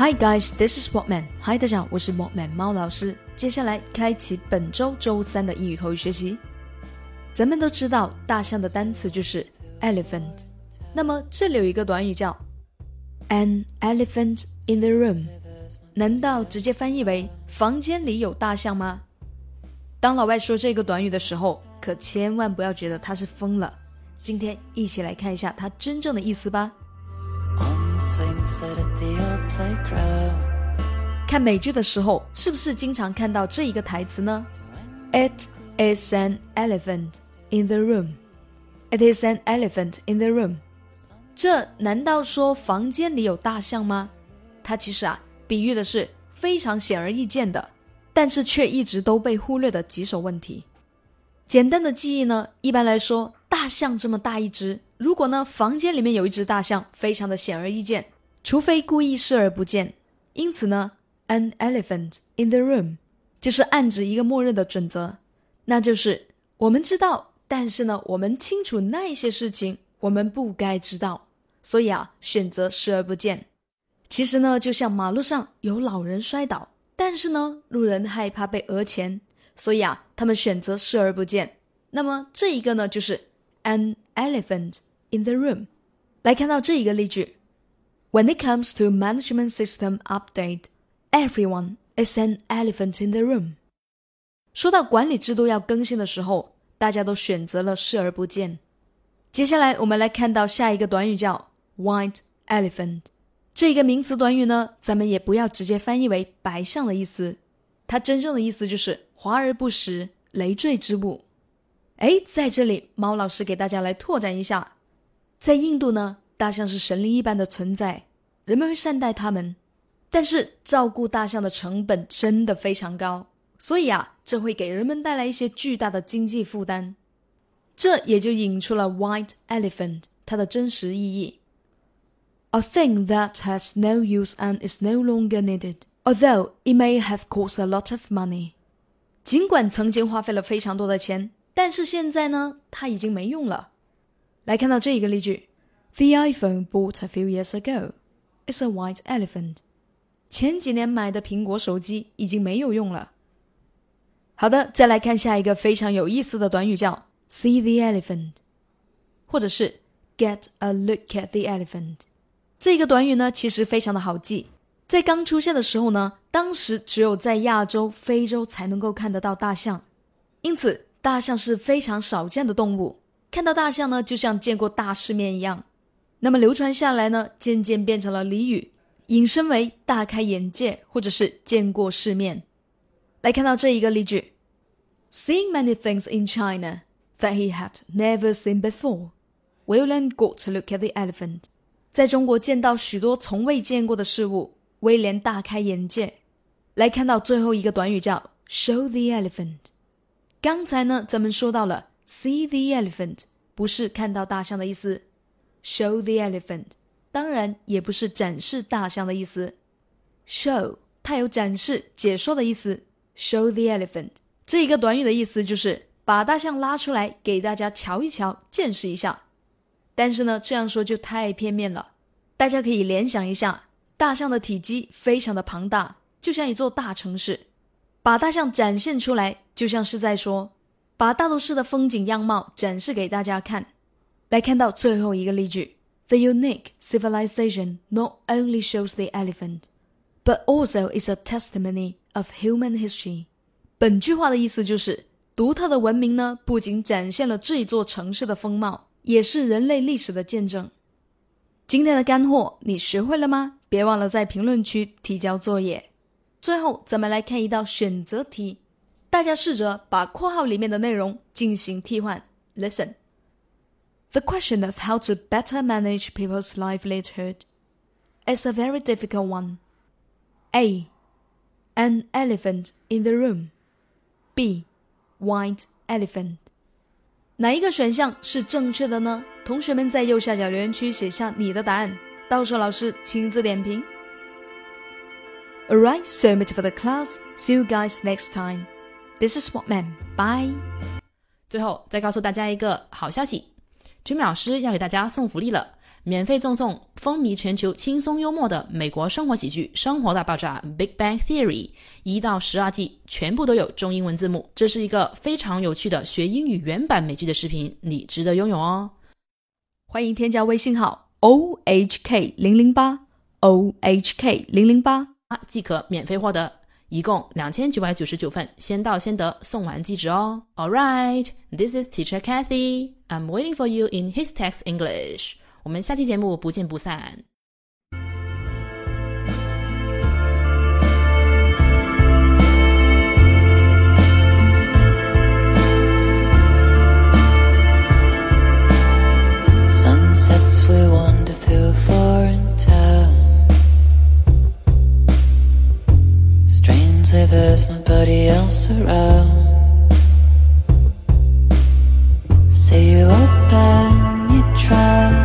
Hi guys, this is Walkman. Hi，大家好，我是 Walkman 猫老师。接下来开启本周周三的英语口语学习。咱们都知道大象的单词就是 elephant，那么这里有一个短语叫 an elephant in the room，难道直接翻译为房间里有大象吗？当老外说这个短语的时候，可千万不要觉得他是疯了。今天一起来看一下它真正的意思吧。看美剧的时候，是不是经常看到这一个台词呢？It is an elephant in the room. It is an elephant in the room. 这难道说房间里有大象吗？它其实啊，比喻的是非常显而易见的，但是却一直都被忽略的棘手问题。简单的记忆呢，一般来说，大象这么大一只，如果呢房间里面有一只大象，非常的显而易见。除非故意视而不见，因此呢，an elephant in the room 就是暗指一个默认的准则，那就是我们知道，但是呢，我们清楚那一些事情我们不该知道，所以啊，选择视而不见。其实呢，就像马路上有老人摔倒，但是呢，路人害怕被讹钱，所以啊，他们选择视而不见。那么这一个呢，就是 an elephant in the room。来看到这一个例句。When it comes to management system update, everyone is an elephant in the room. 说到管理制度要更新的时候，大家都选择了视而不见。接下来我们来看到下一个短语叫 white elephant。这一个名词短语呢，咱们也不要直接翻译为白象的意思，它真正的意思就是华而不实、累赘之物。哎，在这里，猫老师给大家来拓展一下，在印度呢。大象是神灵一般的存在，人们会善待它们，但是照顾大象的成本真的非常高，所以啊，这会给人们带来一些巨大的经济负担。这也就引出了 white elephant 它的真实意义：a thing that has no use and is no longer needed, although it may have cost a lot of money。尽管曾经花费了非常多的钱，但是现在呢，它已经没用了。来看到这一个例句。The iPhone bought a few years ago is a white elephant。前几年买的苹果手机已经没有用了。好的，再来看下一个非常有意思的短语，叫 see the elephant，或者是 get a look at the elephant。这个短语呢，其实非常的好记。在刚出现的时候呢，当时只有在亚洲、非洲才能够看得到大象，因此大象是非常少见的动物。看到大象呢，就像见过大世面一样。那么流传下来呢，渐渐变成了俚语，引申为大开眼界或者是见过世面。来看到这一个例句：Seeing many things in China that he had never seen before, William got to look at the elephant。在中国见到许多从未见过的事物，威廉大开眼界。来看到最后一个短语叫 show the elephant。刚才呢，咱们说到了 see the elephant，不是看到大象的意思。Show the elephant，当然也不是展示大象的意思。Show 它有展示、解说的意思。Show the elephant 这一个短语的意思就是把大象拉出来给大家瞧一瞧、见识一下。但是呢，这样说就太片面了。大家可以联想一下，大象的体积非常的庞大，就像一座大城市。把大象展现出来，就像是在说，把大都市的风景样貌展示给大家看。来看到最后一个例句：The unique civilization not only shows the elephant, but also is a testimony of human history。本句话的意思就是，独特的文明呢，不仅展现了这一座城市的风貌，也是人类历史的见证。今天的干货你学会了吗？别忘了在评论区提交作业。最后，咱们来看一道选择题，大家试着把括号里面的内容进行替换。Listen。The question of how to better manage people's livelihood is a very difficult one. A. An elephant in the room. B. White elephant. 哪一个选项是正确的呢？同学们在右下角留言区写下你的答案，到时候老师亲自点评。Alright, so much for the class. See you guys next time. This is Walkman. Bye. 最后再告诉大家一个好消息。 君美老师要给大家送福利了，免费赠送风靡全球、轻松幽默的美国生活喜剧《生活大爆炸》（Big Bang Theory） 一到十二季，全部都有中英文字幕。这是一个非常有趣的学英语原版美剧的视频，你值得拥有哦！欢迎添加微信号 o h k 零零八 o h k 零零八，即可免费获得，一共两千九百九十九份，先到先得，送完即止哦。All right, this is Teacher Kathy. I'm waiting for you in His Text English. 我们下期节目不见不散。say there's nobody else around. Say you open, you try.